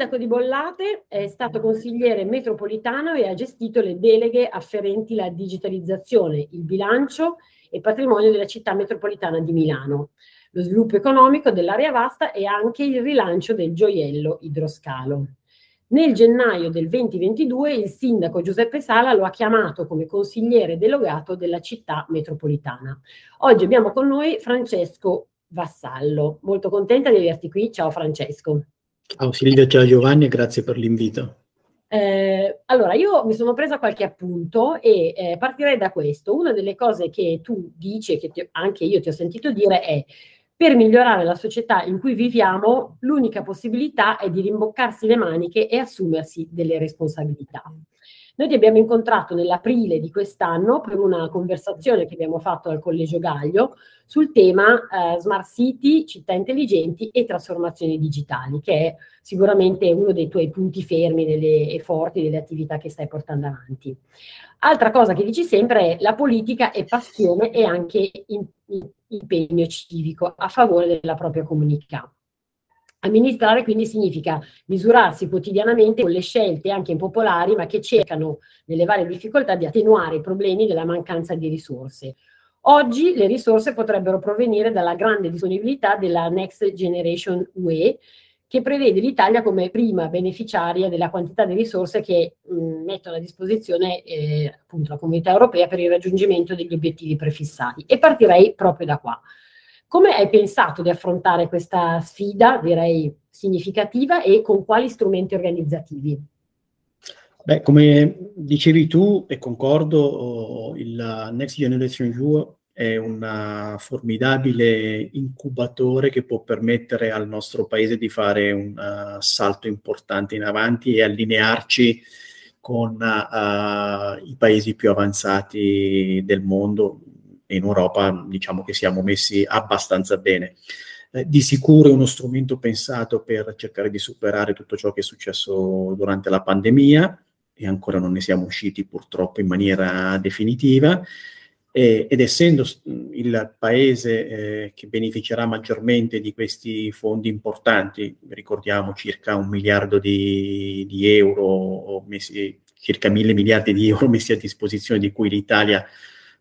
sindaco di Bollate è stato consigliere metropolitano e ha gestito le deleghe afferenti la digitalizzazione, il bilancio e patrimonio della città metropolitana di Milano, lo sviluppo economico dell'area vasta e anche il rilancio del gioiello idroscalo. Nel gennaio del 2022 il sindaco Giuseppe Sala lo ha chiamato come consigliere delegato della città metropolitana. Oggi abbiamo con noi Francesco Vassallo. Molto contenta di averti qui. Ciao Francesco. Ciao Silvia, ciao Giovanni e grazie per l'invito. Eh, allora, io mi sono presa qualche appunto e eh, partirei da questo. Una delle cose che tu dici che ti, anche io ti ho sentito dire è per migliorare la società in cui viviamo, l'unica possibilità è di rimboccarsi le maniche e assumersi delle responsabilità. Noi ti abbiamo incontrato nell'aprile di quest'anno per una conversazione che abbiamo fatto al Collegio Gaglio sul tema eh, Smart City, città intelligenti e trasformazioni digitali, che è sicuramente uno dei tuoi punti fermi delle, e forti delle attività che stai portando avanti. Altra cosa che dici sempre è la politica è passione e anche impegno civico a favore della propria comunità. Amministrare quindi significa misurarsi quotidianamente con le scelte anche impopolari, ma che cercano nelle varie difficoltà di attenuare i problemi della mancanza di risorse. Oggi le risorse potrebbero provenire dalla grande disponibilità della Next Generation UE, che prevede l'Italia come prima beneficiaria della quantità di risorse che mh, mettono a disposizione eh, appunto la comunità europea per il raggiungimento degli obiettivi prefissati. E partirei proprio da qua. Come hai pensato di affrontare questa sfida, direi significativa, e con quali strumenti organizzativi? Beh, come dicevi tu, e concordo, il Next Generation EU è un formidabile incubatore che può permettere al nostro paese di fare un uh, salto importante in avanti e allinearci con uh, i paesi più avanzati del mondo. In Europa diciamo che siamo messi abbastanza bene. Eh, di sicuro è uno strumento pensato per cercare di superare tutto ciò che è successo durante la pandemia e ancora non ne siamo usciti purtroppo in maniera definitiva ed essendo il paese eh, che beneficerà maggiormente di questi fondi importanti, ricordiamo circa un miliardo di, di euro, messi, circa mille miliardi di euro messi a disposizione, di cui l'Italia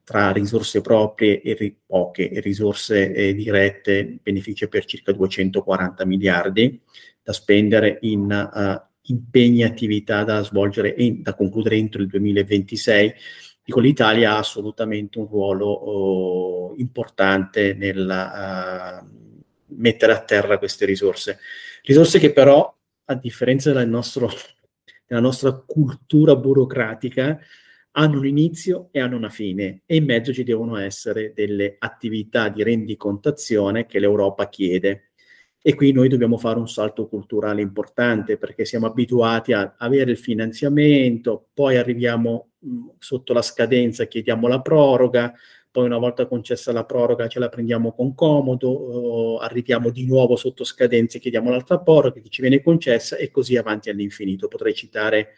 tra risorse proprie e ri- poche e risorse eh, dirette beneficia per circa 240 miliardi da spendere in uh, impegni e attività da svolgere e da concludere entro il 2026 Dico, l'Italia ha assolutamente un ruolo oh, importante nel uh, mettere a terra queste risorse. Risorse che però, a differenza del nostro, della nostra cultura burocratica, hanno un inizio e hanno una fine e in mezzo ci devono essere delle attività di rendicontazione che l'Europa chiede e qui noi dobbiamo fare un salto culturale importante perché siamo abituati a avere il finanziamento, poi arriviamo mh, sotto la scadenza, chiediamo la proroga, poi una volta concessa la proroga ce la prendiamo con comodo, uh, arriviamo di nuovo sotto scadenza e chiediamo l'altra proroga che ci viene concessa e così avanti all'infinito. Potrei citare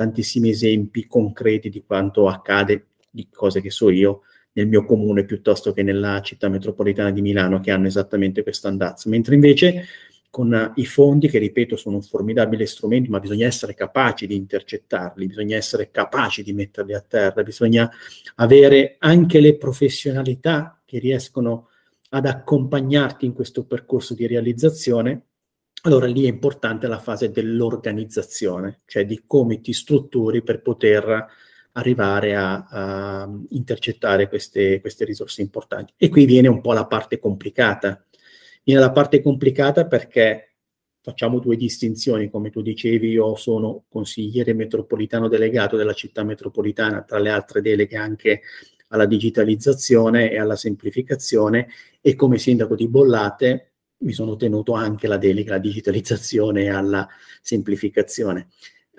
tantissimi esempi concreti di quanto accade, di cose che so io, nel mio comune piuttosto che nella città metropolitana di Milano che hanno esattamente questo andazzo, mentre invece con uh, i fondi, che ripeto sono un formidabile strumento, ma bisogna essere capaci di intercettarli, bisogna essere capaci di metterli a terra, bisogna avere anche le professionalità che riescono ad accompagnarti in questo percorso di realizzazione, allora lì è importante la fase dell'organizzazione, cioè di come ti strutturi per poter arrivare a, a intercettare queste, queste, risorse importanti. E qui viene un po' la parte complicata. Viene la parte complicata perché facciamo due distinzioni, come tu dicevi, io sono consigliere metropolitano delegato della città metropolitana, tra le altre deleghe anche alla digitalizzazione e alla semplificazione e come sindaco di Bollate mi sono tenuto anche la delega alla digitalizzazione e alla semplificazione.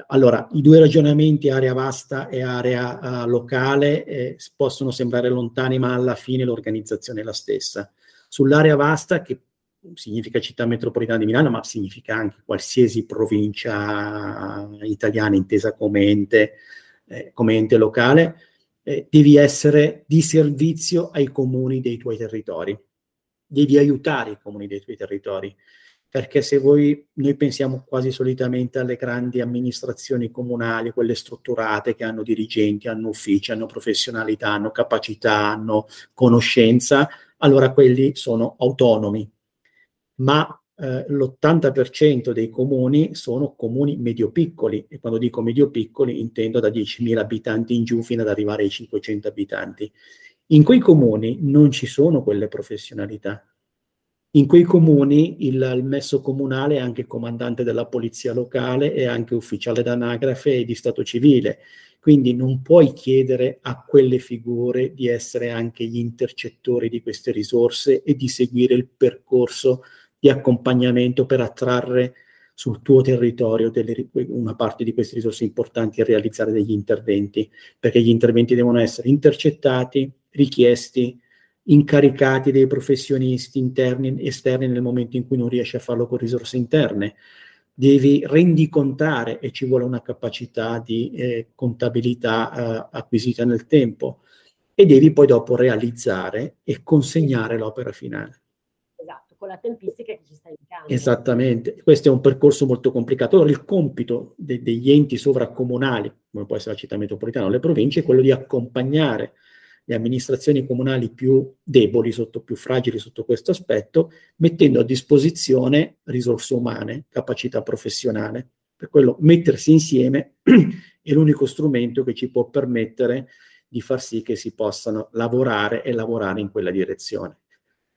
Allora, i due ragionamenti, area vasta e area uh, locale, eh, possono sembrare lontani, ma alla fine l'organizzazione è la stessa. Sull'area vasta, che significa città metropolitana di Milano, ma significa anche qualsiasi provincia italiana intesa come ente, eh, come ente locale, eh, devi essere di servizio ai comuni dei tuoi territori, devi aiutare i comuni dei tuoi territori perché se voi, noi pensiamo quasi solitamente alle grandi amministrazioni comunali, quelle strutturate che hanno dirigenti, hanno uffici, hanno professionalità, hanno capacità, hanno conoscenza, allora quelli sono autonomi. Ma eh, l'80% dei comuni sono comuni medio-piccoli, e quando dico medio-piccoli intendo da 10.000 abitanti in giù fino ad arrivare ai 500 abitanti. In quei comuni non ci sono quelle professionalità. In quei comuni il, il, messo comunale è anche comandante della polizia locale, è anche ufficiale d'anagrafe e di stato civile, quindi non puoi chiedere a quelle figure di essere anche gli intercettori di queste risorse e di seguire il percorso di accompagnamento per attrarre sul tuo territorio delle, una parte di queste risorse importanti e realizzare degli interventi, perché gli interventi devono essere intercettati, richiesti, incaricati dei professionisti interni e esterni nel momento in cui non riesci a farlo con risorse interne. Devi rendicontare e ci vuole una capacità di eh, contabilità eh, acquisita nel tempo e devi poi dopo realizzare e consegnare l'opera finale. Esatto, con la tempistica che ci sta indicando. Esattamente, questo è un percorso molto complicato. Allora il compito de- degli enti sovracomunali, come può essere la città metropolitana o le province, è quello di accompagnare le amministrazioni comunali più deboli, sotto, più fragili sotto questo aspetto, mettendo a disposizione risorse umane, capacità professionale. Per quello mettersi insieme è l'unico strumento che ci può permettere di far sì che si possano lavorare e lavorare in quella direzione.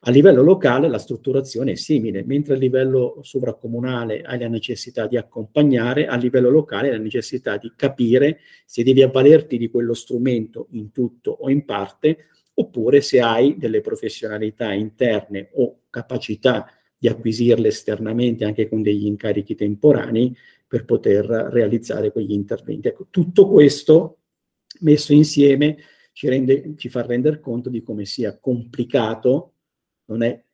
A livello locale la strutturazione è simile, mentre a livello sovracomunale hai la necessità di accompagnare, a livello locale hai la necessità di capire se devi avvalerti di quello strumento in tutto o in parte, oppure se hai delle professionalità interne o capacità di acquisirle esternamente anche con degli incarichi temporanei per poter realizzare quegli interventi. Ecco, tutto questo messo insieme ci, rende, ci fa rendere conto di come sia complicato non è,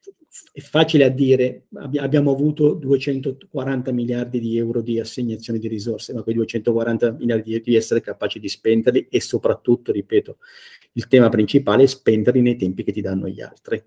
è facile a dire, abbiamo avuto 240 miliardi di euro di assegnazione di risorse, ma quei 240 miliardi devi essere capaci di spenderli e soprattutto, ripeto, il tema principale è spenderli nei tempi che ti danno gli altri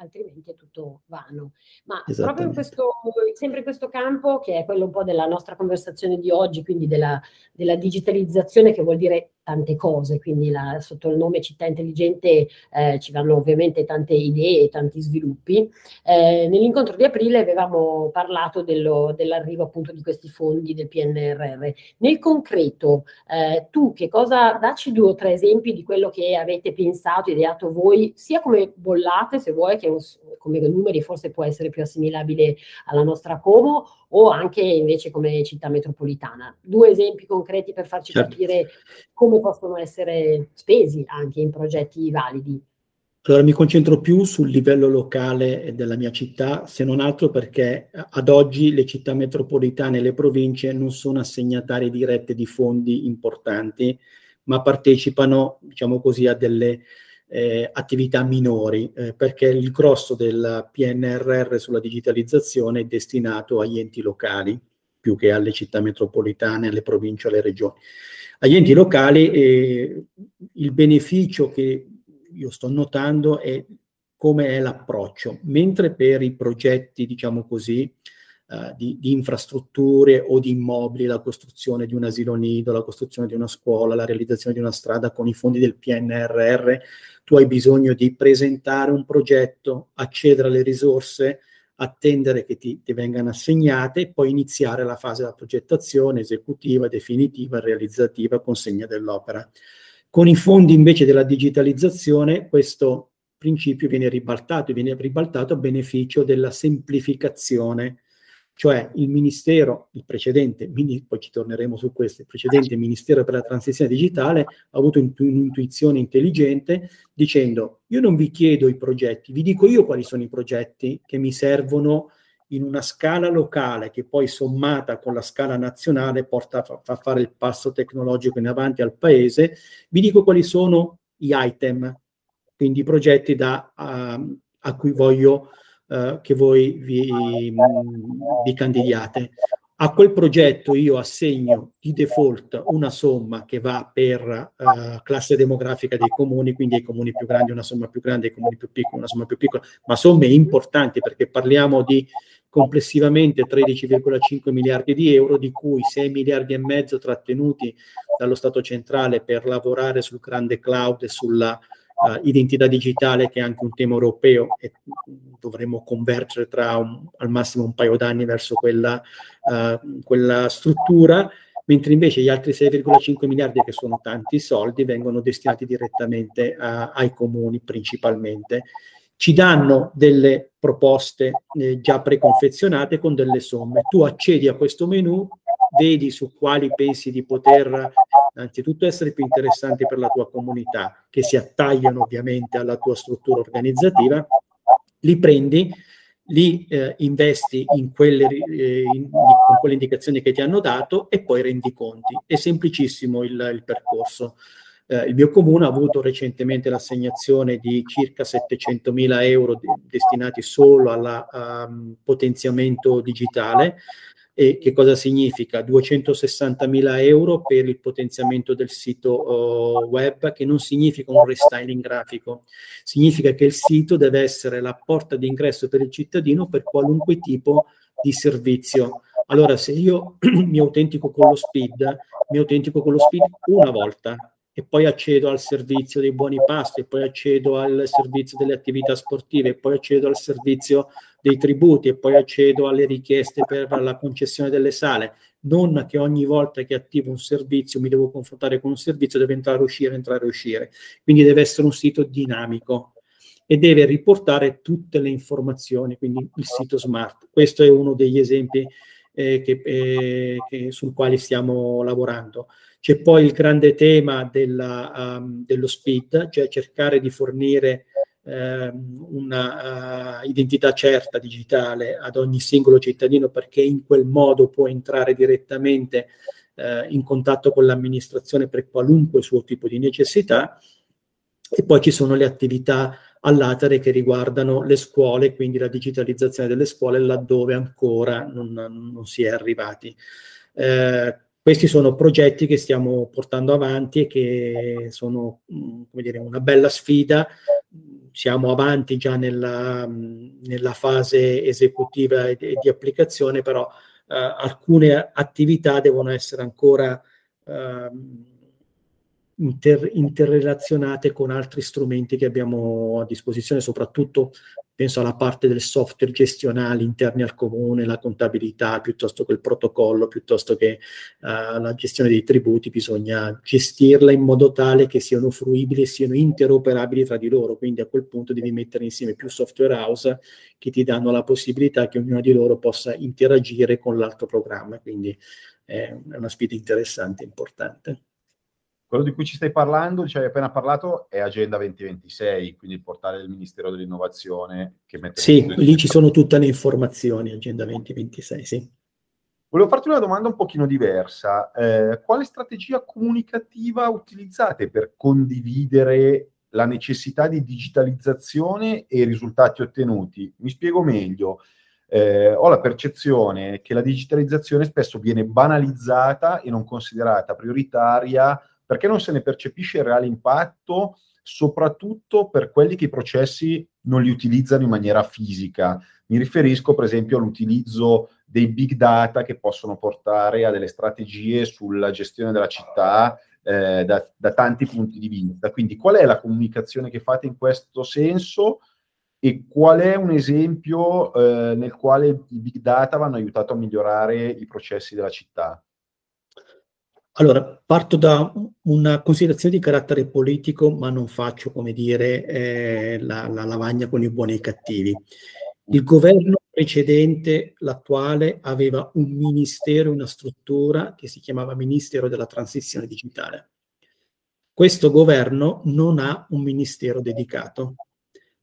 altrimenti è tutto vano. Ma proprio in questo, sempre in questo campo, che è quello un po' della nostra conversazione di oggi, quindi della, della digitalizzazione, che vuol dire tante cose, quindi la, sotto il nome città intelligente eh, ci vanno ovviamente tante idee e tanti sviluppi. Eh, nell'incontro di aprile avevamo parlato dello, dell'arrivo appunto di questi fondi del PNRR. Nel concreto, eh, tu che cosa, dacci due o tre esempi di quello che avete pensato, ideato voi, sia come bollate, se vuoi, che un, come numeri forse può essere più assimilabile alla nostra Como, o anche invece come città metropolitana. Due esempi concreti per farci certo. capire come possono essere spesi anche in progetti validi. Allora mi concentro più sul livello locale della mia città, se non altro perché ad oggi le città metropolitane e le province non sono assegnatarie dirette di fondi importanti, ma partecipano, diciamo così, a delle eh, attività minori, eh, perché il grosso del PNRR sulla digitalizzazione è destinato agli enti locali, più che alle città metropolitane, alle province, alle regioni. Agli enti locali eh, il beneficio che io sto notando è come è l'approccio, mentre per i progetti, diciamo così, uh, di, di, infrastrutture o di immobili, la costruzione di un asilo nido, la costruzione di una scuola, la realizzazione di una strada con i fondi del PNRR, tu hai bisogno di presentare un progetto, accedere alle risorse, attendere che ti, ti vengano assegnate e poi iniziare la fase della progettazione esecutiva, definitiva, realizzativa, consegna dell'opera. Con i fondi invece della digitalizzazione questo principio viene ribaltato, viene ribaltato a beneficio della semplificazione cioè il Ministero, il precedente, poi ci torneremo su questo, il precedente Ministero per la Transizione Digitale ha avuto un'intuizione intelligente dicendo io non vi chiedo i progetti, vi dico io quali sono i progetti che mi servono in una scala locale che poi sommata con la scala nazionale porta a fa fare il passo tecnologico in avanti al paese, vi dico quali sono gli item, quindi i progetti da, a, a cui voglio eh, che voi vi, vi candidiate. A quel progetto io assegno di default una somma che va per uh, classe demografica dei comuni, quindi ai comuni più grandi una somma più grande, ai comuni più piccoli una somma più piccola, ma somme importanti perché parliamo di complessivamente 13,5 miliardi di euro, di cui 6 miliardi e mezzo trattenuti dallo Stato centrale per lavorare sul grande cloud e sulla uh, identità digitale, che è anche un tema europeo e dovremo convergere tra un, al massimo un paio d'anni verso quella, uh, quella struttura mentre invece gli altri 6,5 miliardi, che sono tanti soldi, vengono destinati direttamente a, ai comuni principalmente. Ci danno delle proposte eh, già preconfezionate con delle somme. Tu accedi a questo menu, vedi su quali pensi di poter innanzitutto essere più interessanti per la tua comunità, che si attagliano ovviamente alla tua struttura organizzativa, li prendi li eh, investi in quelle, eh, in, in, con quelle indicazioni che ti hanno dato e poi rendi conti. È semplicissimo il, il percorso. Eh, il mio comune ha avuto recentemente l'assegnazione di circa 700 mila euro de- destinati solo al um, potenziamento digitale e che cosa significa? 260.000 euro per il potenziamento del sito uh, web, che non significa un restyling grafico, significa che il sito deve essere la porta d'ingresso per il cittadino per qualunque tipo di servizio. Allora, se io mi autentico con lo speed, mi autentico con lo speed una volta, e poi accedo al servizio dei buoni pasti, e poi accedo al servizio delle attività sportive, e poi accedo al servizio dei tributi e poi accedo alle richieste per la concessione delle sale. Non che ogni volta che attivo un servizio mi devo confrontare con un servizio, deve entrare, uscire, entrare, uscire. Quindi deve essere un sito dinamico e deve riportare tutte le informazioni, quindi il sito smart. Questo è uno degli esempi eh, che, eh, che, sul quale stiamo lavorando. C'è poi il grande tema della, um, dello speed, cioè cercare di fornire eh, una uh, identità certa digitale ad ogni singolo cittadino perché in quel modo può entrare direttamente eh, in contatto con l'amministrazione per qualunque suo tipo di necessità. E poi ci sono le attività all'atere che riguardano le scuole, quindi la digitalizzazione delle scuole laddove ancora non, non si è arrivati. Eh, questi sono progetti che stiamo portando avanti e che sono mm, dire, una bella sfida. Siamo avanti già nella, mm, nella fase esecutiva e di, applicazione, però eh, alcune attività devono essere ancora eh, inter, interrelazionate con altri strumenti che abbiamo a disposizione, soprattutto penso alla parte del software gestionale interni al comune, la contabilità, piuttosto che il protocollo, piuttosto che uh, la gestione dei tributi, bisogna gestirla in modo tale che siano fruibili e siano interoperabili tra di loro. Quindi a quel punto devi mettere insieme più software house che ti danno la possibilità che ognuno di loro possa interagire con l'altro programma. Quindi è una sfida interessante e importante. Quello di cui ci stai parlando, ci hai appena parlato, è Agenda 2026, quindi il portale del Ministero dell'Innovazione che mette... Sì, lì ci sono tutte le informazioni, Agenda 2026, sì. Volevo farti una domanda un pochino diversa. Eh, quale strategia comunicativa utilizzate per condividere la necessità di digitalizzazione e i risultati ottenuti? Mi spiego meglio. Eh, ho la percezione che la digitalizzazione spesso viene banalizzata e non considerata prioritaria perché non se ne percepisce il reale impatto, soprattutto per quelli che i processi non li utilizzano in maniera fisica. Mi riferisco per esempio all'utilizzo dei big data che possono portare a delle strategie sulla gestione della città eh, da, da, tanti punti di vista. Quindi qual è la comunicazione che fate in questo senso e qual è un esempio eh, nel quale i big data vanno aiutato a migliorare i processi della città? Allora, parto da una considerazione di carattere politico, ma non faccio, come dire, eh, la, la, lavagna con i buoni e i cattivi. Il governo precedente, l'attuale, aveva un ministero, una struttura che si chiamava Ministero della Transizione Digitale. Questo governo non ha un ministero dedicato,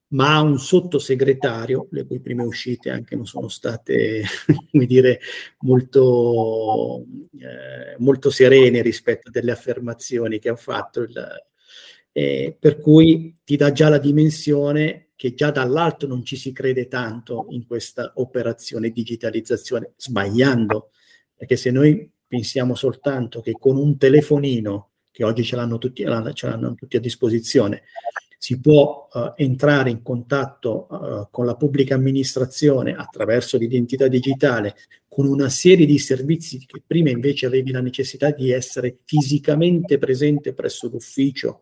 ma ha un sottosegretario, le cui prime uscite anche non sono state, come dire, molto, eh, molto serene rispetto alle affermazioni che ha fatto, il, eh, per cui ti dà già la dimensione che già dall'alto non ci si crede tanto in questa operazione digitalizzazione, sbagliando, perché se noi pensiamo soltanto che con un telefonino, che oggi ce l'hanno tutti, ce l'hanno tutti a disposizione, si può uh, entrare in contatto uh, con la pubblica amministrazione attraverso l'identità digitale con una serie di servizi che prima invece avevi la necessità di essere fisicamente presente presso l'ufficio,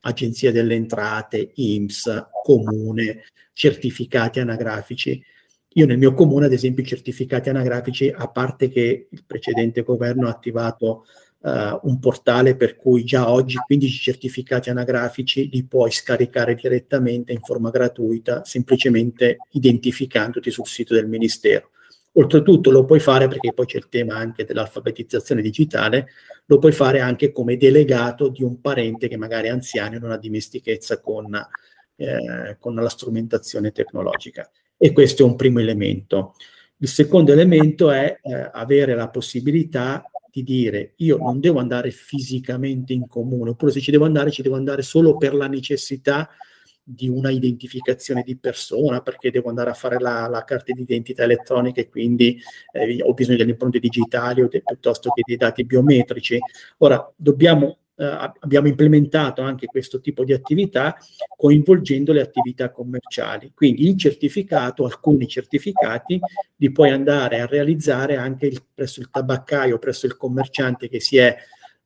Agenzia delle Entrate, IMSS, Comune, certificati anagrafici. Io nel mio comune, ad esempio, i certificati anagrafici, a parte che il precedente governo ha attivato uh, un portale per cui già oggi 15 certificati anagrafici li puoi scaricare direttamente in forma gratuita, semplicemente identificandoti sul sito del Ministero. Oltretutto lo puoi fare, perché poi c'è il tema anche dell'alfabetizzazione digitale, lo puoi fare anche come delegato di un parente che magari è anziano e non ha dimestichezza con, eh, con la strumentazione tecnologica. E questo è un primo elemento. Il secondo elemento è eh, avere la possibilità di dire io non devo andare fisicamente in comune, oppure se ci devo andare, ci devo andare solo per la necessità di una identificazione di persona, perché devo andare a fare la, la carta d'identità elettronica e quindi eh, ho bisogno delle impronte digitali o de, piuttosto che dei dati biometrici. Ora, dobbiamo Uh, abbiamo implementato anche questo tipo di attività coinvolgendo le attività commerciali. Quindi il certificato, alcuni certificati, li puoi andare a realizzare anche il, presso il tabaccaio, presso il commerciante che si è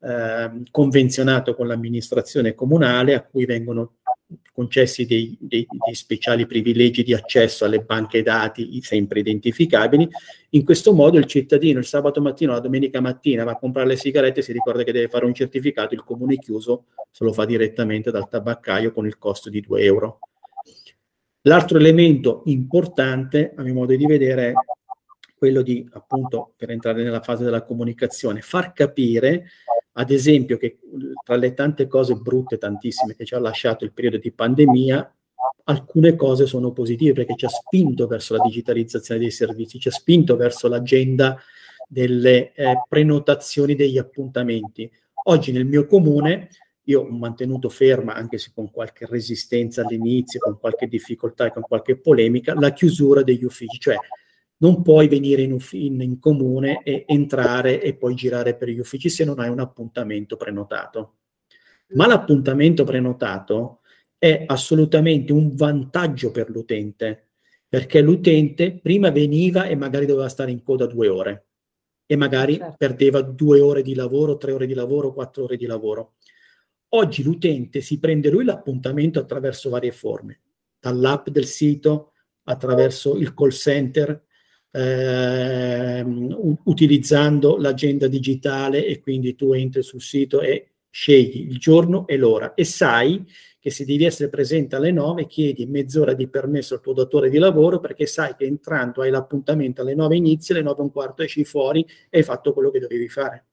uh, convenzionato con l'amministrazione comunale, a cui vengono concessi dei, dei, dei, speciali privilegi di accesso alle banche dati sempre identificabili. In questo modo il cittadino il sabato mattina o la domenica mattina va a comprare le sigarette si ricorda che deve fare un certificato, il comune chiuso se lo fa direttamente dal tabaccaio con il costo di 2 euro. L'altro elemento importante, a mio modo di vedere, è quello di, appunto, per entrare nella fase della comunicazione, far capire ad esempio che tra le tante cose brutte, tantissime che ci ha lasciato il periodo di pandemia, alcune cose sono positive perché ci ha spinto verso la digitalizzazione dei servizi, ci ha spinto verso l'agenda delle eh, prenotazioni degli appuntamenti. Oggi nel mio comune io ho mantenuto ferma, anche se con qualche resistenza all'inizio, con qualche difficoltà e con qualche polemica, la chiusura degli uffici, cioè non puoi venire in, in, in, comune e entrare e poi girare per gli uffici se non hai un appuntamento prenotato. Ma l'appuntamento prenotato è assolutamente un vantaggio per l'utente, perché l'utente prima veniva e magari doveva stare in coda due ore e magari certo. perdeva due ore di lavoro, tre ore di lavoro, quattro ore di lavoro. Oggi l'utente si prende lui l'appuntamento attraverso varie forme, dall'app del sito, attraverso il call center, eh, utilizzando l'agenda digitale e quindi tu entri sul sito e scegli il giorno e l'ora e sai che se devi essere presente alle 9 chiedi mezz'ora di permesso al tuo datore di lavoro perché sai che entrando hai l'appuntamento alle 9 inizi, alle 9 e un quarto esci fuori e hai fatto quello che dovevi fare.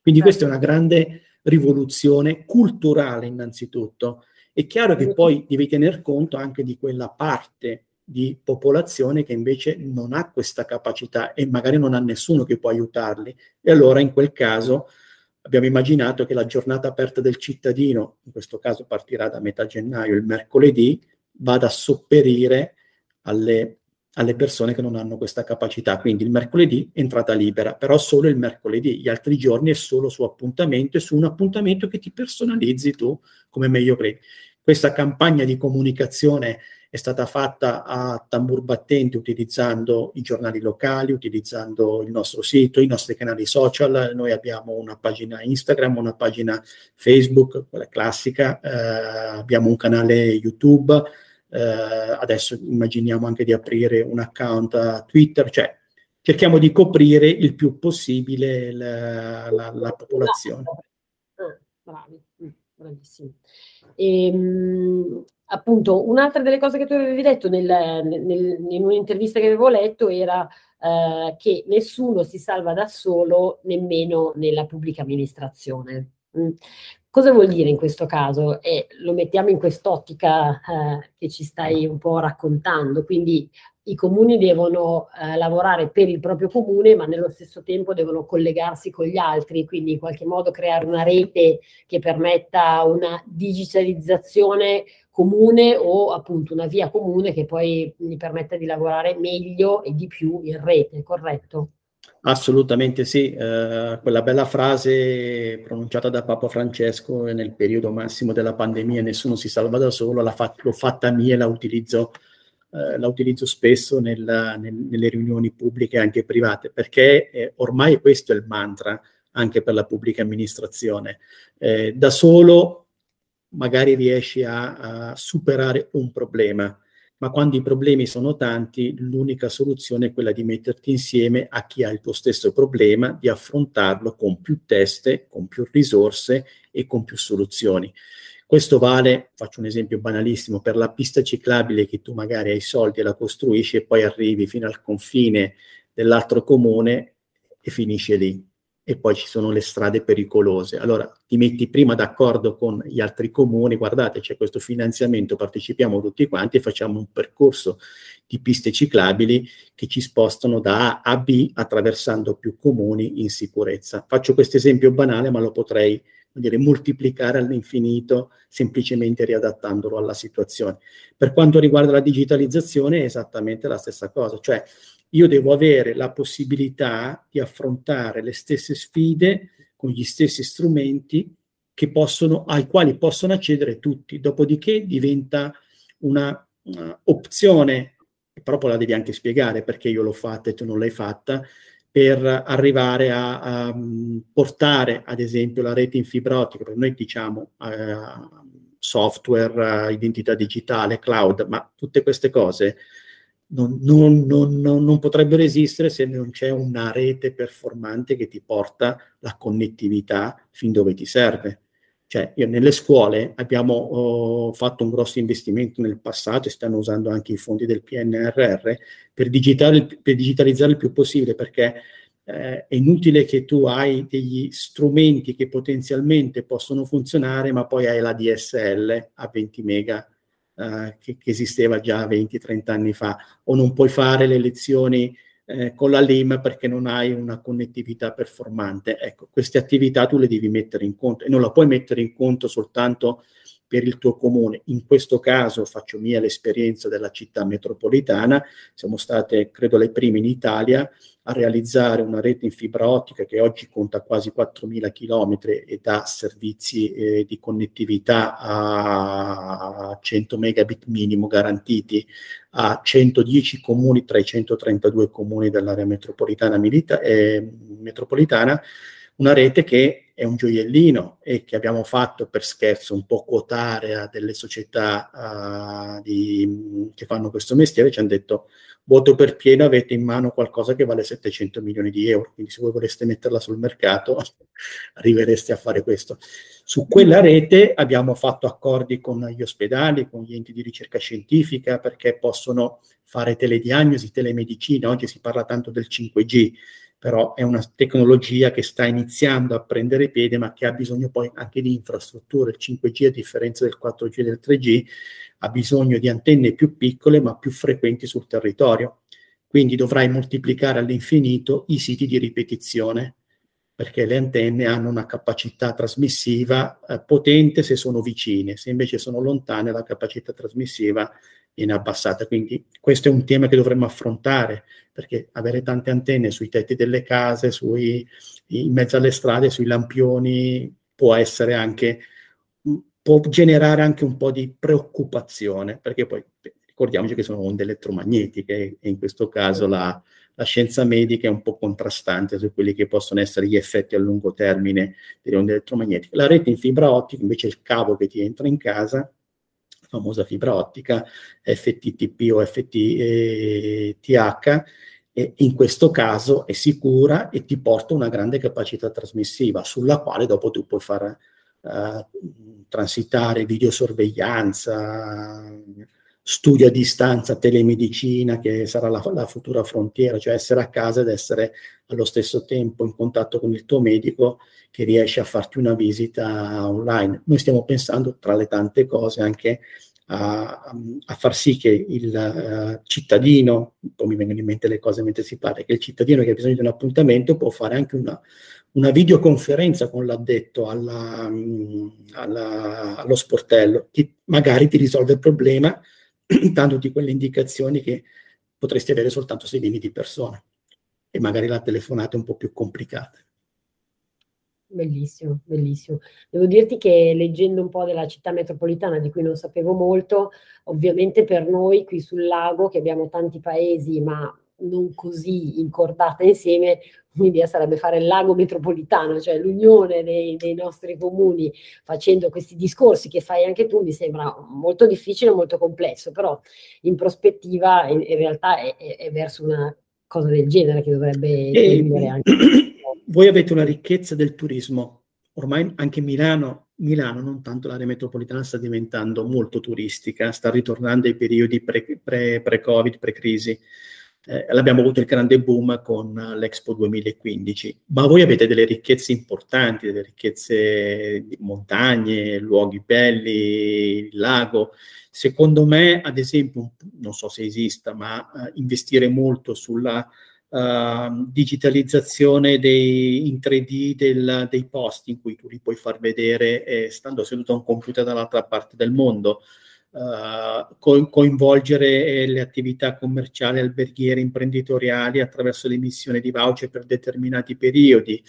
Quindi certo. questa è una grande rivoluzione culturale innanzitutto. È chiaro che poi devi tener conto anche di quella parte di popolazione che invece non ha questa capacità e magari non ha nessuno che può aiutarli. E allora in quel caso abbiamo immaginato che la giornata aperta del cittadino, in questo caso partirà da metà gennaio, il mercoledì, vada a sopperire alle, alle persone che non hanno questa capacità. Quindi il mercoledì entrata libera, però solo il mercoledì, gli altri giorni è solo su appuntamento e su un appuntamento che ti personalizzi tu come meglio credi. Questa campagna di comunicazione è stata fatta a tambur battente utilizzando i giornali locali, utilizzando il nostro sito, i nostri canali social. Noi abbiamo una pagina Instagram, una pagina Facebook, quella classica, eh, abbiamo un canale YouTube, eh, adesso immaginiamo anche di aprire un account a Twitter, cioè cerchiamo di coprire il più possibile la, la, la popolazione. Ah, bravi, mm, bravissimi. E, ehm, appunto, un'altra delle cose che tu avevi detto nel, nel, in un'intervista che avevo letto era eh, che nessuno si salva da solo, nemmeno nella pubblica amministrazione. Mm. Cosa vuol dire in questo caso? E lo mettiamo in quest'ottica eh, che ci stai un po' raccontando, quindi i comuni devono eh, lavorare per il proprio comune, ma nello stesso tempo devono collegarsi con gli altri, quindi in qualche modo creare una rete che permetta una digitalizzazione comune o appunto una via comune che poi gli permetta di lavorare meglio e di più in rete, corretto? Assolutamente sì, eh, quella bella frase pronunciata da Papa Francesco nel periodo massimo della pandemia, nessuno si salva da solo, l'ho fatta mia e la utilizzo, eh, la utilizzo spesso nel, nel, nelle riunioni pubbliche e anche private, perché eh, ormai questo è il mantra anche per la pubblica amministrazione. Eh, da solo magari riesci a, a superare un problema, ma quando i problemi sono tanti, l'unica soluzione è quella di metterti insieme a chi ha il tuo stesso problema, di affrontarlo con più teste, con più risorse e con più soluzioni. Questo vale, faccio un esempio banalissimo, per la pista ciclabile che tu magari hai soldi e la costruisci e poi arrivi fino al confine dell'altro comune e finisce lì e poi ci sono le strade pericolose. Allora ti metti prima d'accordo con gli altri comuni, guardate c'è questo finanziamento, partecipiamo tutti quanti e facciamo un percorso di piste ciclabili che ci spostano da A a B attraversando più comuni in sicurezza. Faccio questo esempio banale ma lo potrei dire, moltiplicare all'infinito semplicemente riadattandolo alla situazione. Per quanto riguarda la digitalizzazione è esattamente la stessa cosa, cioè io devo avere la possibilità di affrontare le stesse sfide con gli stessi strumenti possono, ai quali possono accedere tutti. Dopodiché diventa una, una opzione, però poi la devi anche spiegare perché io l'ho fatta e tu non l'hai fatta, per arrivare a, a portare ad esempio la rete in fibra ottica, noi diciamo eh, software, identità digitale, cloud, ma tutte queste cose non, non, non, non, potrebbero esistere se non c'è una rete performante che ti porta la connettività fin dove ti serve. Cioè, io, nelle scuole abbiamo oh, fatto un grosso investimento nel passato e stanno usando anche i fondi del PNRR per, per digitalizzare il più possibile, perché eh, è inutile che tu hai degli strumenti che potenzialmente possono funzionare, ma poi hai la DSL a 20 mega eh, che, che, esisteva già 20-30 anni fa, o non puoi fare le lezioni eh, con la LIM perché non hai una connettività performante. Ecco, queste attività tu le devi mettere in conto e non la puoi mettere in conto soltanto per il tuo comune. In questo caso faccio mia l'esperienza della città metropolitana, siamo state, credo, le prime in Italia a realizzare una rete in fibra ottica che oggi conta quasi 4.000 km e dà servizi eh, di connettività a 100 megabit minimo garantiti a 110 comuni tra i 132 comuni dell'area metropolitana, milita- eh, metropolitana una rete che è un gioiellino e che abbiamo fatto per scherzo un po' quotare a delle società uh, di, che fanno questo mestiere, ci hanno detto voto per pieno avete in mano qualcosa che vale 700 milioni di euro, quindi se voi voleste metterla sul mercato arrivereste a fare questo. Su quella rete abbiamo fatto accordi con gli ospedali, con gli enti di ricerca scientifica perché possono fare telediagnosi, telemedicina, oggi si parla tanto del 5G, però è una tecnologia che sta iniziando a prendere piede, ma che ha bisogno poi anche di infrastrutture. Il 5G, a differenza del 4G e del 3G, ha bisogno di antenne più piccole ma più frequenti sul territorio. Quindi dovrai moltiplicare all'infinito i siti di ripetizione, perché le antenne hanno una capacità trasmissiva eh, potente se sono vicine, se invece sono lontane la capacità trasmissiva viene abbassata. Quindi questo è un tema che dovremmo affrontare, perché avere tante antenne sui tetti delle case, sui, in mezzo alle strade, sui lampioni, può essere anche, può generare anche un po' di preoccupazione, perché poi ricordiamoci che sono onde elettromagnetiche e in questo caso la, la scienza medica è un po' contrastante su quelli che possono essere gli effetti a lungo termine delle onde elettromagnetiche. La rete in fibra ottica invece è il cavo che ti entra in casa famosa fibra ottica, FTTP o FTTH, e in questo caso è sicura e ti porta una grande capacità trasmissiva sulla quale dopo tu puoi far uh, transitare videosorveglianza, studio a distanza, telemedicina, che sarà la, la, futura frontiera, cioè essere a casa ed essere allo stesso tempo in contatto con il tuo medico che riesce a farti una visita online. Noi stiamo pensando, tra le tante cose, anche a, a far sì che il uh, cittadino, poi mi vengono in mente le cose mentre si parla, che il cittadino che ha bisogno di un appuntamento può fare anche una, una videoconferenza con l'addetto alla, alla, allo sportello, che magari ti risolve il problema dandoti quelle indicazioni che potresti avere soltanto se vieni di persona. e magari la telefonata è un po' più complicata. Bellissimo, bellissimo. Devo dirti che leggendo un po' della città metropolitana, di cui non sapevo molto, ovviamente per noi qui sul lago, che abbiamo tanti paesi, ma non così incordata insieme, un'idea sarebbe fare il lago metropolitano, cioè l'unione dei, dei, nostri comuni facendo questi discorsi che fai anche tu, mi sembra molto difficile, molto complesso, però in prospettiva in, in realtà è, è, è, verso una cosa del genere che dovrebbe tendere anche voi avete una ricchezza del turismo. Ormai anche Milano, Milano, non tanto l'area metropolitana, sta diventando molto turistica, sta ritornando ai periodi pre, pre, pre-Covid, pre-crisi. Eh, l'abbiamo avuto il grande boom con l'Expo 2015, ma voi avete delle ricchezze importanti, delle ricchezze di montagne, luoghi belli, lago. Secondo me, ad esempio, non so se esista, ma uh, investire molto sulla uh, digitalizzazione dei, in 3D del, dei posti in cui tu li puoi far vedere eh, stando seduto a un computer dall'altra parte del mondo. Co- coinvolgere eh, le attività commerciali, alberghiere, imprenditoriali attraverso l'emissione di voucher per determinati periodi,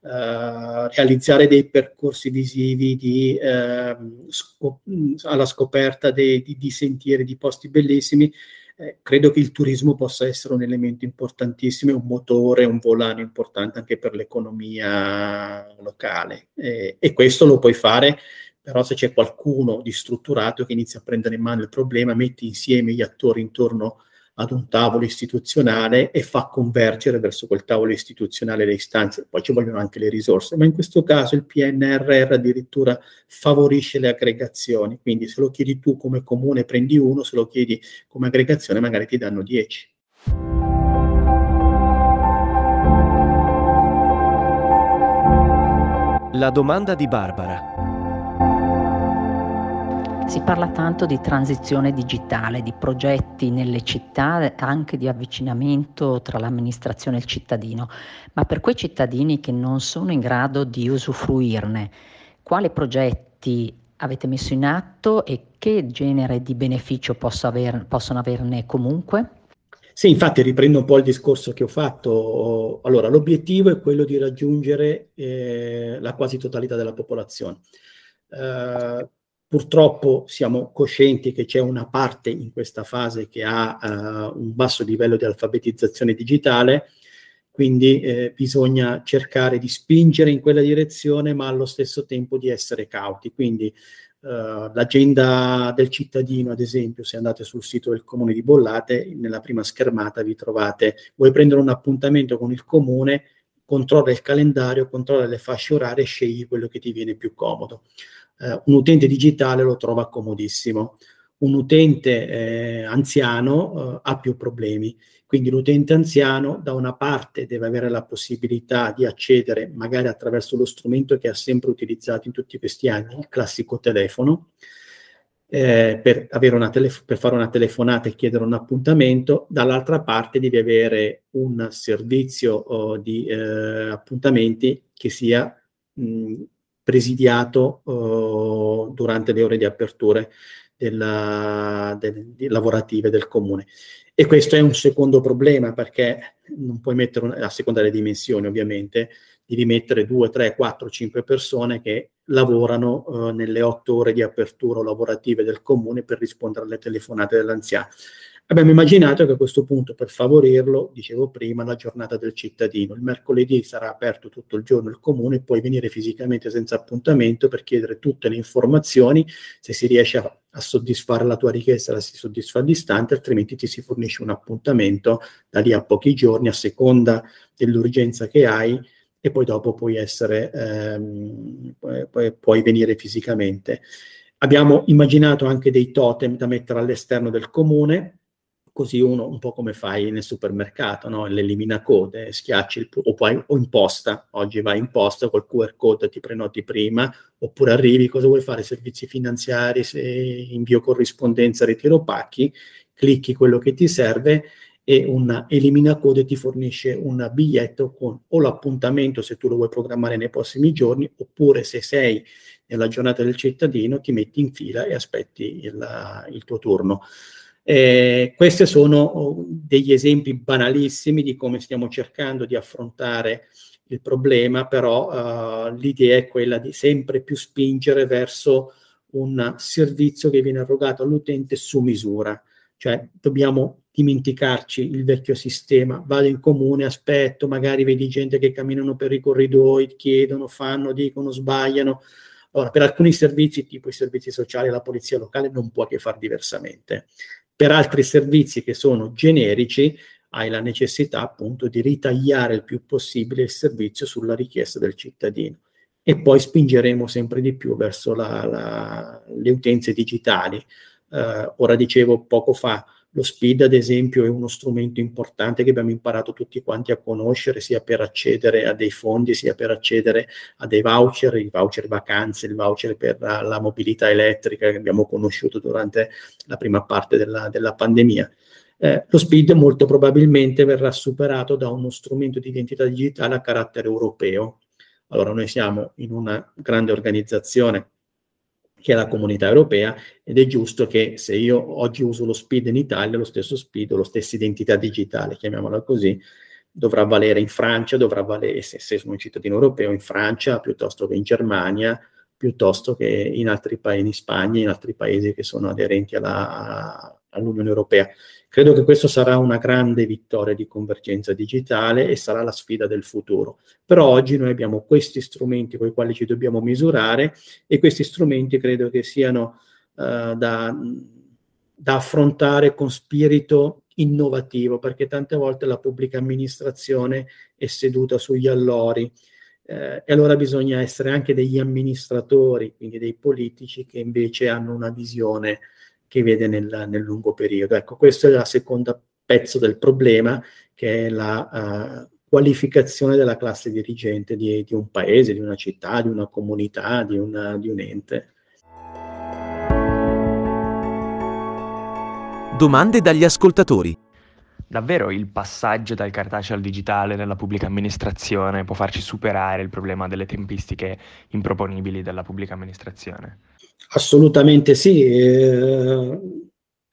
uh, realizzare dei percorsi visivi di, uh, scop- alla scoperta dei, di, di sentieri, di posti bellissimi eh, credo che il turismo possa essere un elemento importantissimo, un motore, un volano importante anche per l'economia locale. Eh, e questo lo puoi fare, però se c'è qualcuno di strutturato che inizia a prendere in mano il problema, metti insieme gli attori intorno ad un tavolo istituzionale e fa convergere verso quel tavolo istituzionale le istanze. Poi ci vogliono anche le risorse, ma in questo caso il PNRR addirittura favorisce le aggregazioni, quindi se lo chiedi tu come comune prendi uno, se lo chiedi come aggregazione magari ti danno dieci. La domanda di Barbara. Si parla tanto di transizione digitale, di progetti nelle città, anche di avvicinamento tra l'amministrazione e il cittadino, ma per quei cittadini che non sono in grado di usufruirne, quali progetti avete messo in atto e che genere di beneficio aver, possono averne comunque? Sì, infatti riprendo un po' il discorso che ho fatto. Allora, l'obiettivo è quello di raggiungere eh, la quasi totalità della popolazione. Eh, Purtroppo siamo coscienti che c'è una parte in questa fase che ha uh, un basso livello di alfabetizzazione digitale, quindi eh, bisogna cercare di spingere in quella direzione, ma allo stesso tempo di essere cauti. Quindi uh, l'agenda del cittadino, ad esempio, se andate sul sito del comune di Bollate, nella prima schermata vi trovate, vuoi prendere un appuntamento con il comune, controlla il calendario, controlla le fasce orarie scegli quello che ti viene più comodo eh, un utente digitale lo trova comodissimo. Un utente eh, anziano eh, ha più problemi. Quindi l'utente anziano da una parte deve avere la possibilità di accedere magari attraverso lo strumento che ha sempre utilizzato in tutti questi anni, il classico telefono, eh, per, telef- per, fare una telefonata e chiedere un appuntamento, dall'altra parte devi avere un servizio oh, di eh, appuntamenti che sia mh, presidiato uh, durante le ore di apertura della, del, di lavorative del comune. E questo è un secondo problema perché non puoi mettere, una, a seconda delle dimensioni ovviamente, devi mettere due, tre, quattro, cinque persone che lavorano uh, nelle otto ore di apertura lavorative del comune per rispondere alle telefonate dell'anziano. Abbiamo immaginato che a questo punto, per favorirlo, dicevo prima, la giornata del cittadino. Il mercoledì sarà aperto tutto il giorno il comune, puoi venire fisicamente senza appuntamento per chiedere tutte le informazioni. Se si riesce a, a soddisfare la tua richiesta, la si soddisfa all'istante, altrimenti ti si fornisce un appuntamento da lì a pochi giorni, a seconda dell'urgenza che hai, e poi dopo puoi essere, ehm, puoi, puoi venire fisicamente. Abbiamo immaginato anche dei totem da mettere all'esterno del comune, così uno un po' come fai nel supermercato, no? l'elimina code, schiacci il, o, poi, o in oggi vai in posta col QR code ti prenoti prima, oppure arrivi, cosa vuoi fare? Servizi finanziari, se invio corrispondenza, ritiro pacchi, clicchi quello che ti serve e un elimina code ti fornisce un biglietto con o l'appuntamento se tu lo vuoi programmare nei prossimi giorni, oppure se sei nella giornata del cittadino ti metti in fila e aspetti il, il tuo turno. Eh, questi sono oh, degli esempi banalissimi di come stiamo cercando di affrontare il problema, però uh, l'idea è quella di sempre più spingere verso un servizio che viene erogato all'utente su misura, cioè dobbiamo dimenticarci il vecchio sistema, vado in comune, aspetto, magari vedi gente che camminano per i corridoi, chiedono, fanno, dicono, sbagliano. Ora, per alcuni servizi, tipo i servizi sociali la polizia locale, non può che far diversamente. Per altri servizi che sono generici, hai la necessità appunto di ritagliare il più possibile il servizio sulla richiesta del cittadino e poi spingeremo sempre di più verso la, la, le utenze digitali. Uh, ora dicevo poco fa, lo SPID ad esempio è uno strumento importante che abbiamo imparato tutti quanti a conoscere sia per accedere a dei fondi sia per accedere a dei voucher, i voucher vacanze, il voucher per la, la mobilità elettrica che abbiamo conosciuto durante la prima parte della, della pandemia. Eh, lo SPID molto probabilmente verrà superato da uno strumento di identità digitale a carattere europeo. Allora noi siamo in una grande organizzazione che è la comunità europea ed è giusto che se io oggi uso lo SPID in Italia, lo stesso SPID o lo stessa identità digitale, chiamiamola così, dovrà valere in Francia, dovrà valere, se, se sono un cittadino europeo, in Francia piuttosto che in Germania, piuttosto che in altri paesi, in Spagna, in altri paesi che sono aderenti alla, all'Unione Europea. Credo che questo sarà una grande vittoria di convergenza digitale e sarà la sfida del futuro. Però oggi noi abbiamo questi strumenti con i quali ci dobbiamo misurare e questi strumenti credo che siano uh, da, da affrontare con spirito innovativo, perché tante volte la pubblica amministrazione è seduta sugli allori, eh, e allora bisogna essere anche degli amministratori, quindi dei politici che invece hanno una visione che vede nel, nel lungo periodo. Ecco, questo è il secondo pezzo del problema, che è la uh, qualificazione della classe dirigente di, di, un paese, di una città, di una comunità, di, una, di un ente. Domande dagli ascoltatori. Davvero il passaggio dal cartaceo al digitale nella pubblica amministrazione può farci superare il problema delle tempistiche improponibili della pubblica amministrazione? Assolutamente sì. Eh,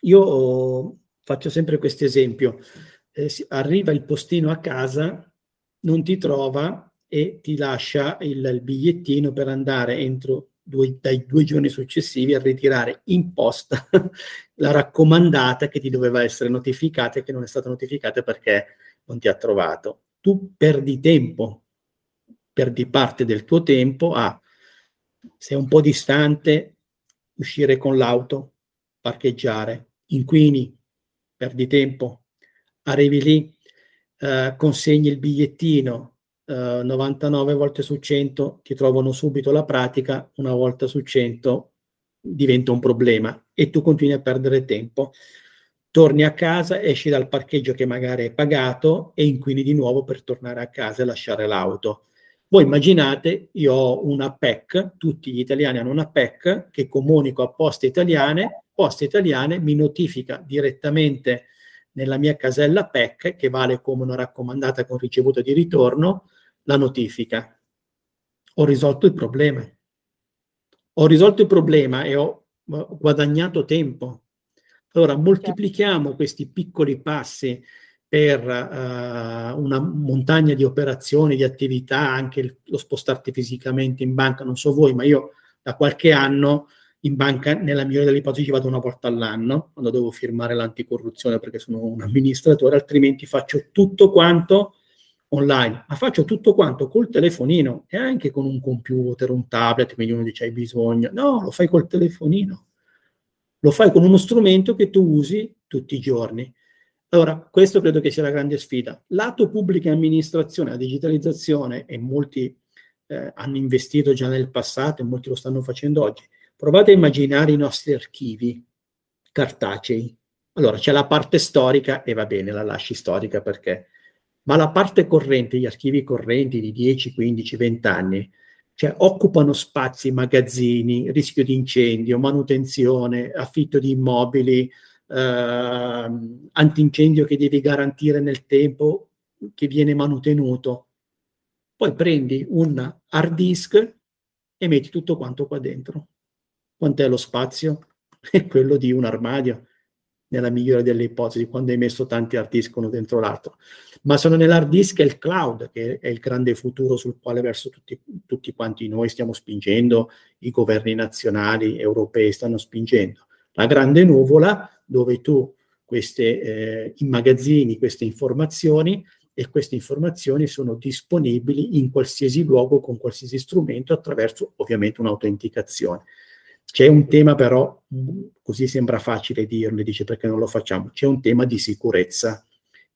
io faccio sempre questo esempio. Eh, arriva il postino a casa, non ti trova e ti lascia il, il bigliettino per andare entro due, dai due giorni successivi a ritirare in posta la raccomandata che ti doveva essere notificata e che non è stata notificata perché non ti ha trovato. Tu perdi tempo, perdi parte del tuo tempo a, sei un po' distante, uscire con l'auto, parcheggiare, inquini, perdi tempo, arrivi lì, eh, consegni il bigliettino, eh, 99 volte su 100 ti trovano subito la pratica, una volta su 100 diventa un problema e tu continui a perdere tempo. Torni a casa, esci dal parcheggio che magari hai pagato e inquini di nuovo per tornare a casa e lasciare l'auto. Voi immaginate, io ho una PEC, tutti gli italiani hanno una PEC che comunico a Poste Italiane, Poste Italiane mi notifica direttamente nella mia casella PEC, che vale come una raccomandata con ricevuta di ritorno, la notifica. Ho risolto il problema. Ho risolto il problema e ho guadagnato tempo. Allora moltiplichiamo questi piccoli passi per uh, una montagna di operazioni, di attività, anche il, lo spostarti fisicamente in banca, non so voi, ma io da qualche anno in banca, nella migliore delle ipotesi, vado una volta all'anno, quando devo firmare l'anticorruzione perché sono un amministratore, altrimenti faccio tutto quanto online, ma faccio tutto quanto col telefonino e anche con un computer, un tablet, quindi uno dice hai bisogno. No, lo fai col telefonino. Lo fai con uno strumento che tu usi tutti i giorni. Allora, questo credo che sia la grande sfida. Lato pubblica amministrazione, la digitalizzazione, e molti eh, hanno investito già nel passato e molti lo stanno facendo oggi. Provate a immaginare i nostri archivi cartacei. Allora, c'è la parte storica e va bene, la lasci storica perché... Ma la parte corrente, gli archivi correnti di 10, 15, 20 anni, cioè occupano spazi, magazzini, rischio di incendio, manutenzione, affitto di immobili, eh, antincendio che devi garantire nel tempo che viene manutenuto. Poi prendi un hard disk e metti tutto quanto qua dentro. Quant'è lo spazio? È quello di un armadio. nella migliore delle ipotesi, quando hai messo tanti hard disk uno dentro l'altro. Ma sono nell'hard disk e il cloud, che è il grande futuro sul quale verso tutti, tutti quanti noi stiamo spingendo, i governi nazionali, europei stanno spingendo. La grande nuvola dove tu queste eh, immagazzini queste informazioni e queste informazioni sono disponibili in qualsiasi luogo con qualsiasi strumento attraverso ovviamente un'autenticazione. C'è un tema però, così sembra facile dirlo, dice perché non lo facciamo, c'è un tema di sicurezza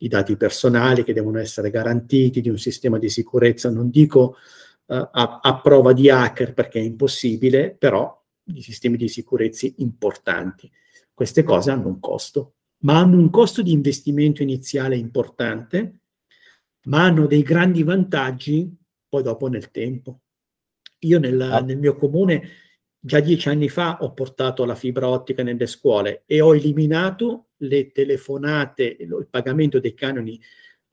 i dati personali che devono essere garantiti, di un sistema di sicurezza, non dico uh, a, a, prova di hacker perché è impossibile, però di sistemi di sicurezza importanti. Queste cose hanno un costo, ma hanno un costo di investimento iniziale importante, ma hanno dei grandi vantaggi poi dopo nel tempo. Io nella, ah. nel mio comune già dieci anni fa ho portato la fibra ottica nelle scuole e ho eliminato le telefonate, il pagamento dei canoni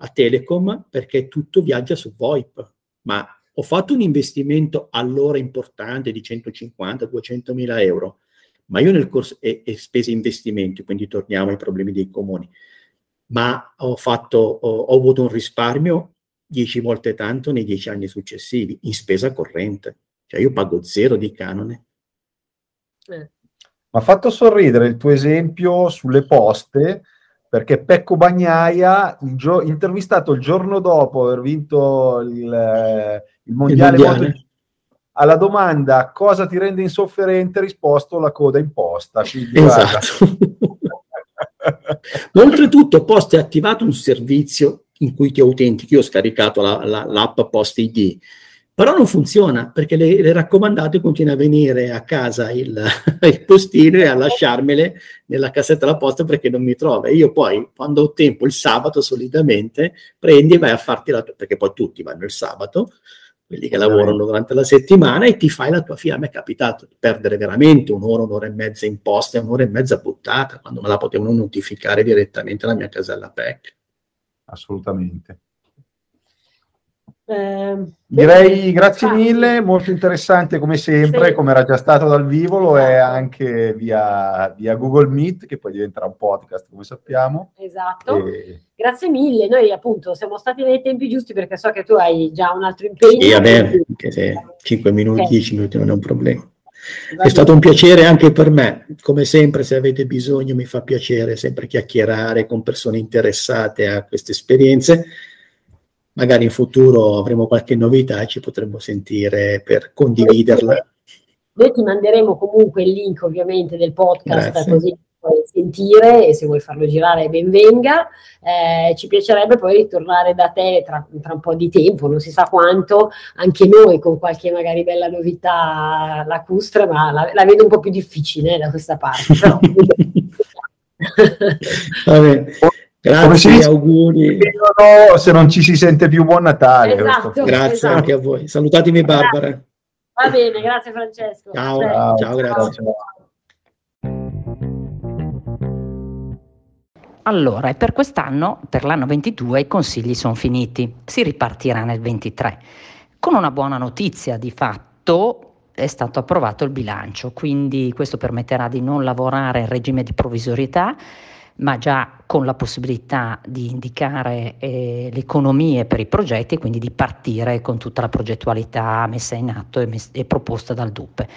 a Telecom perché tutto viaggia su VoIP. Ma ho fatto un investimento allora importante di 150-200 mila euro, ma io nel corso, e, e spese investimenti, quindi torniamo ai problemi dei comuni, ma ho, fatto, ho, ho avuto un risparmio 10 volte tanto nei 10 anni successivi in spesa corrente. Cioè io pago zero di canone. Eh. Mi ha fatto sorridere il tuo esempio sulle poste, perché Pecco Bagnaia, il gio- intervistato il giorno dopo aver vinto il, il mondiale, il mondiale. Alla domanda cosa ti rende insofferente, risposto la coda imposta. esatto. Oltretutto, Poste ha attivato un servizio in cui ti autentichi. Io ho scaricato la, la, l'app Post ID però non funziona perché le, le raccomandate continua a venire a casa il, il postino e a lasciarmele nella cassetta della posta perché non mi trova. Io poi, quando ho tempo, il sabato solitamente, prendi e vai a farti la perché poi tutti vanno il sabato, quelli che lavorano durante la settimana, e ti fai la tua fila. A me è capitato di perdere veramente un'ora, un'ora e mezza in posta e un'ora e mezza buttata, quando me la potevano notificare direttamente alla mia casella PEC. Assolutamente. Eh, Direi grazie mille, molto interessante come sempre, sì. come era già stato dal vivo, lo esatto. è anche via, via, Google Meet, che poi diventerà un podcast, come sappiamo. Esatto. E... Grazie mille, noi appunto siamo stati nei tempi giusti perché so che tu hai già un altro impegno. Sì, vabbè, anche se 5 minuti, okay. 10 minuti non è un problema. Va è stato un piacere anche per me, come sempre se avete bisogno mi fa piacere sempre chiacchierare con persone interessate a queste esperienze magari in futuro avremo qualche novità e ci potremmo sentire per condividerla. Noi ti manderemo comunque il link ovviamente del podcast Grazie. così puoi sentire e se vuoi farlo girare ben venga. Eh, ci piacerebbe poi ritornare da te tra, tra, un po' di tempo, non si sa quanto, anche noi con qualche magari bella novità lacustre, ma la, la vedo un po' più difficile eh, da questa parte. Però... Va bene. Grazie, auguri. Se non ci si sente più, buon Natale. Esatto, grazie esatto. anche a voi. Salutatemi Barbara. Va bene, grazie Francesco. Ciao, ciao, ciao grazie. Ciao. Allora, per quest'anno, per l'anno 22, i consigli sono finiti, si ripartirà nel 23. Con una buona notizia di fatto è stato approvato il bilancio, quindi questo permetterà di non lavorare in regime di provvisorietà ma già con la possibilità di indicare eh, le economie per i progetti e quindi di partire con tutta la progettualità messa in atto e, mess- e proposta dal DUPE.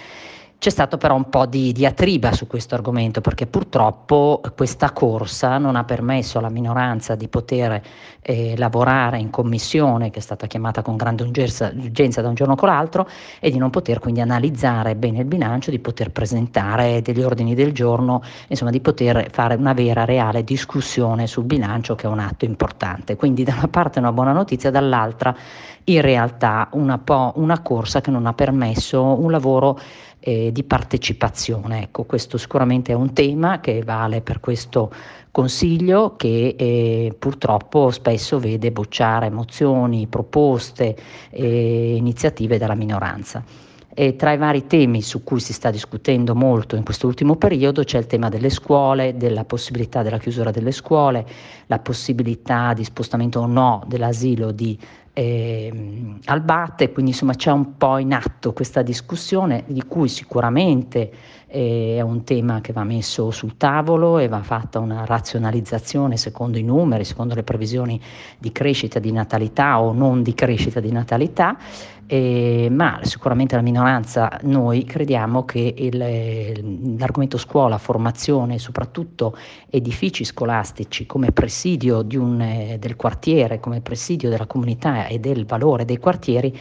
C'è stato però un po' di diatriba su questo argomento perché purtroppo questa corsa non ha permesso alla minoranza di poter eh, lavorare in commissione che è stata chiamata con grande urgenza da un giorno con l'altro e di non poter quindi analizzare bene il bilancio, di poter presentare degli ordini del giorno, insomma di poter fare una vera reale discussione sul bilancio che è un atto importante. Quindi da una parte una buona notizia, dall'altra in realtà una, po' una corsa che non ha permesso un lavoro eh, di partecipazione. Ecco, questo sicuramente è un tema che vale per questo Consiglio che eh, purtroppo spesso vede bocciare mozioni, proposte e iniziative dalla minoranza. E tra i vari temi su cui si sta discutendo molto in quest'ultimo periodo c'è il tema delle scuole, della possibilità della chiusura delle scuole, la possibilità di spostamento o no dell'asilo di eh, Albate, quindi insomma c'è un po' in atto questa discussione di cui sicuramente è un tema che va messo sul tavolo e va fatta una razionalizzazione secondo i numeri, secondo le previsioni di crescita di natalità o non di crescita di natalità, eh, ma sicuramente la minoranza, noi crediamo che il, l'argomento scuola, formazione, soprattutto edifici scolastici come presidio un, eh, del quartiere, come presidio della comunità e del valore dei quartieri,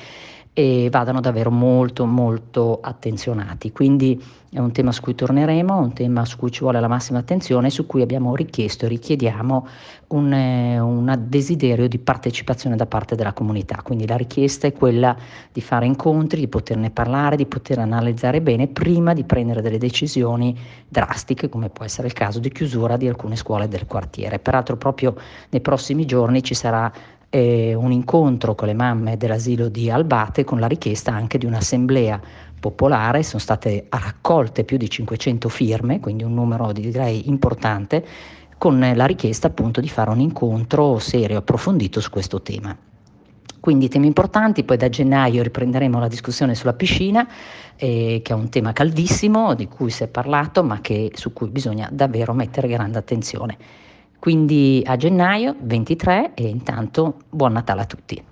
e vadano davvero molto molto attenzionati. Quindi è un tema su cui torneremo, un tema su cui ci vuole la massima attenzione, su cui abbiamo richiesto e richiediamo un, eh, un desiderio di partecipazione da parte della comunità. Quindi la richiesta è quella di fare incontri, di poterne parlare, di poter analizzare bene prima di prendere delle decisioni drastiche, come può essere il caso di chiusura di alcune scuole del quartiere. Peraltro proprio nei prossimi giorni ci sarà eh, un incontro con le mamme dell'asilo di Albate con la richiesta anche di un'assemblea popolare, sono state raccolte più di 500 firme, quindi un numero direi importante, con la richiesta appunto di fare un incontro serio, approfondito su questo tema. Quindi temi importanti, poi da gennaio riprenderemo la discussione sulla piscina, eh, che è un tema caldissimo di cui si è parlato, ma che, su cui bisogna davvero mettere grande attenzione. Quindi a gennaio 23 e intanto buon Natale a tutti.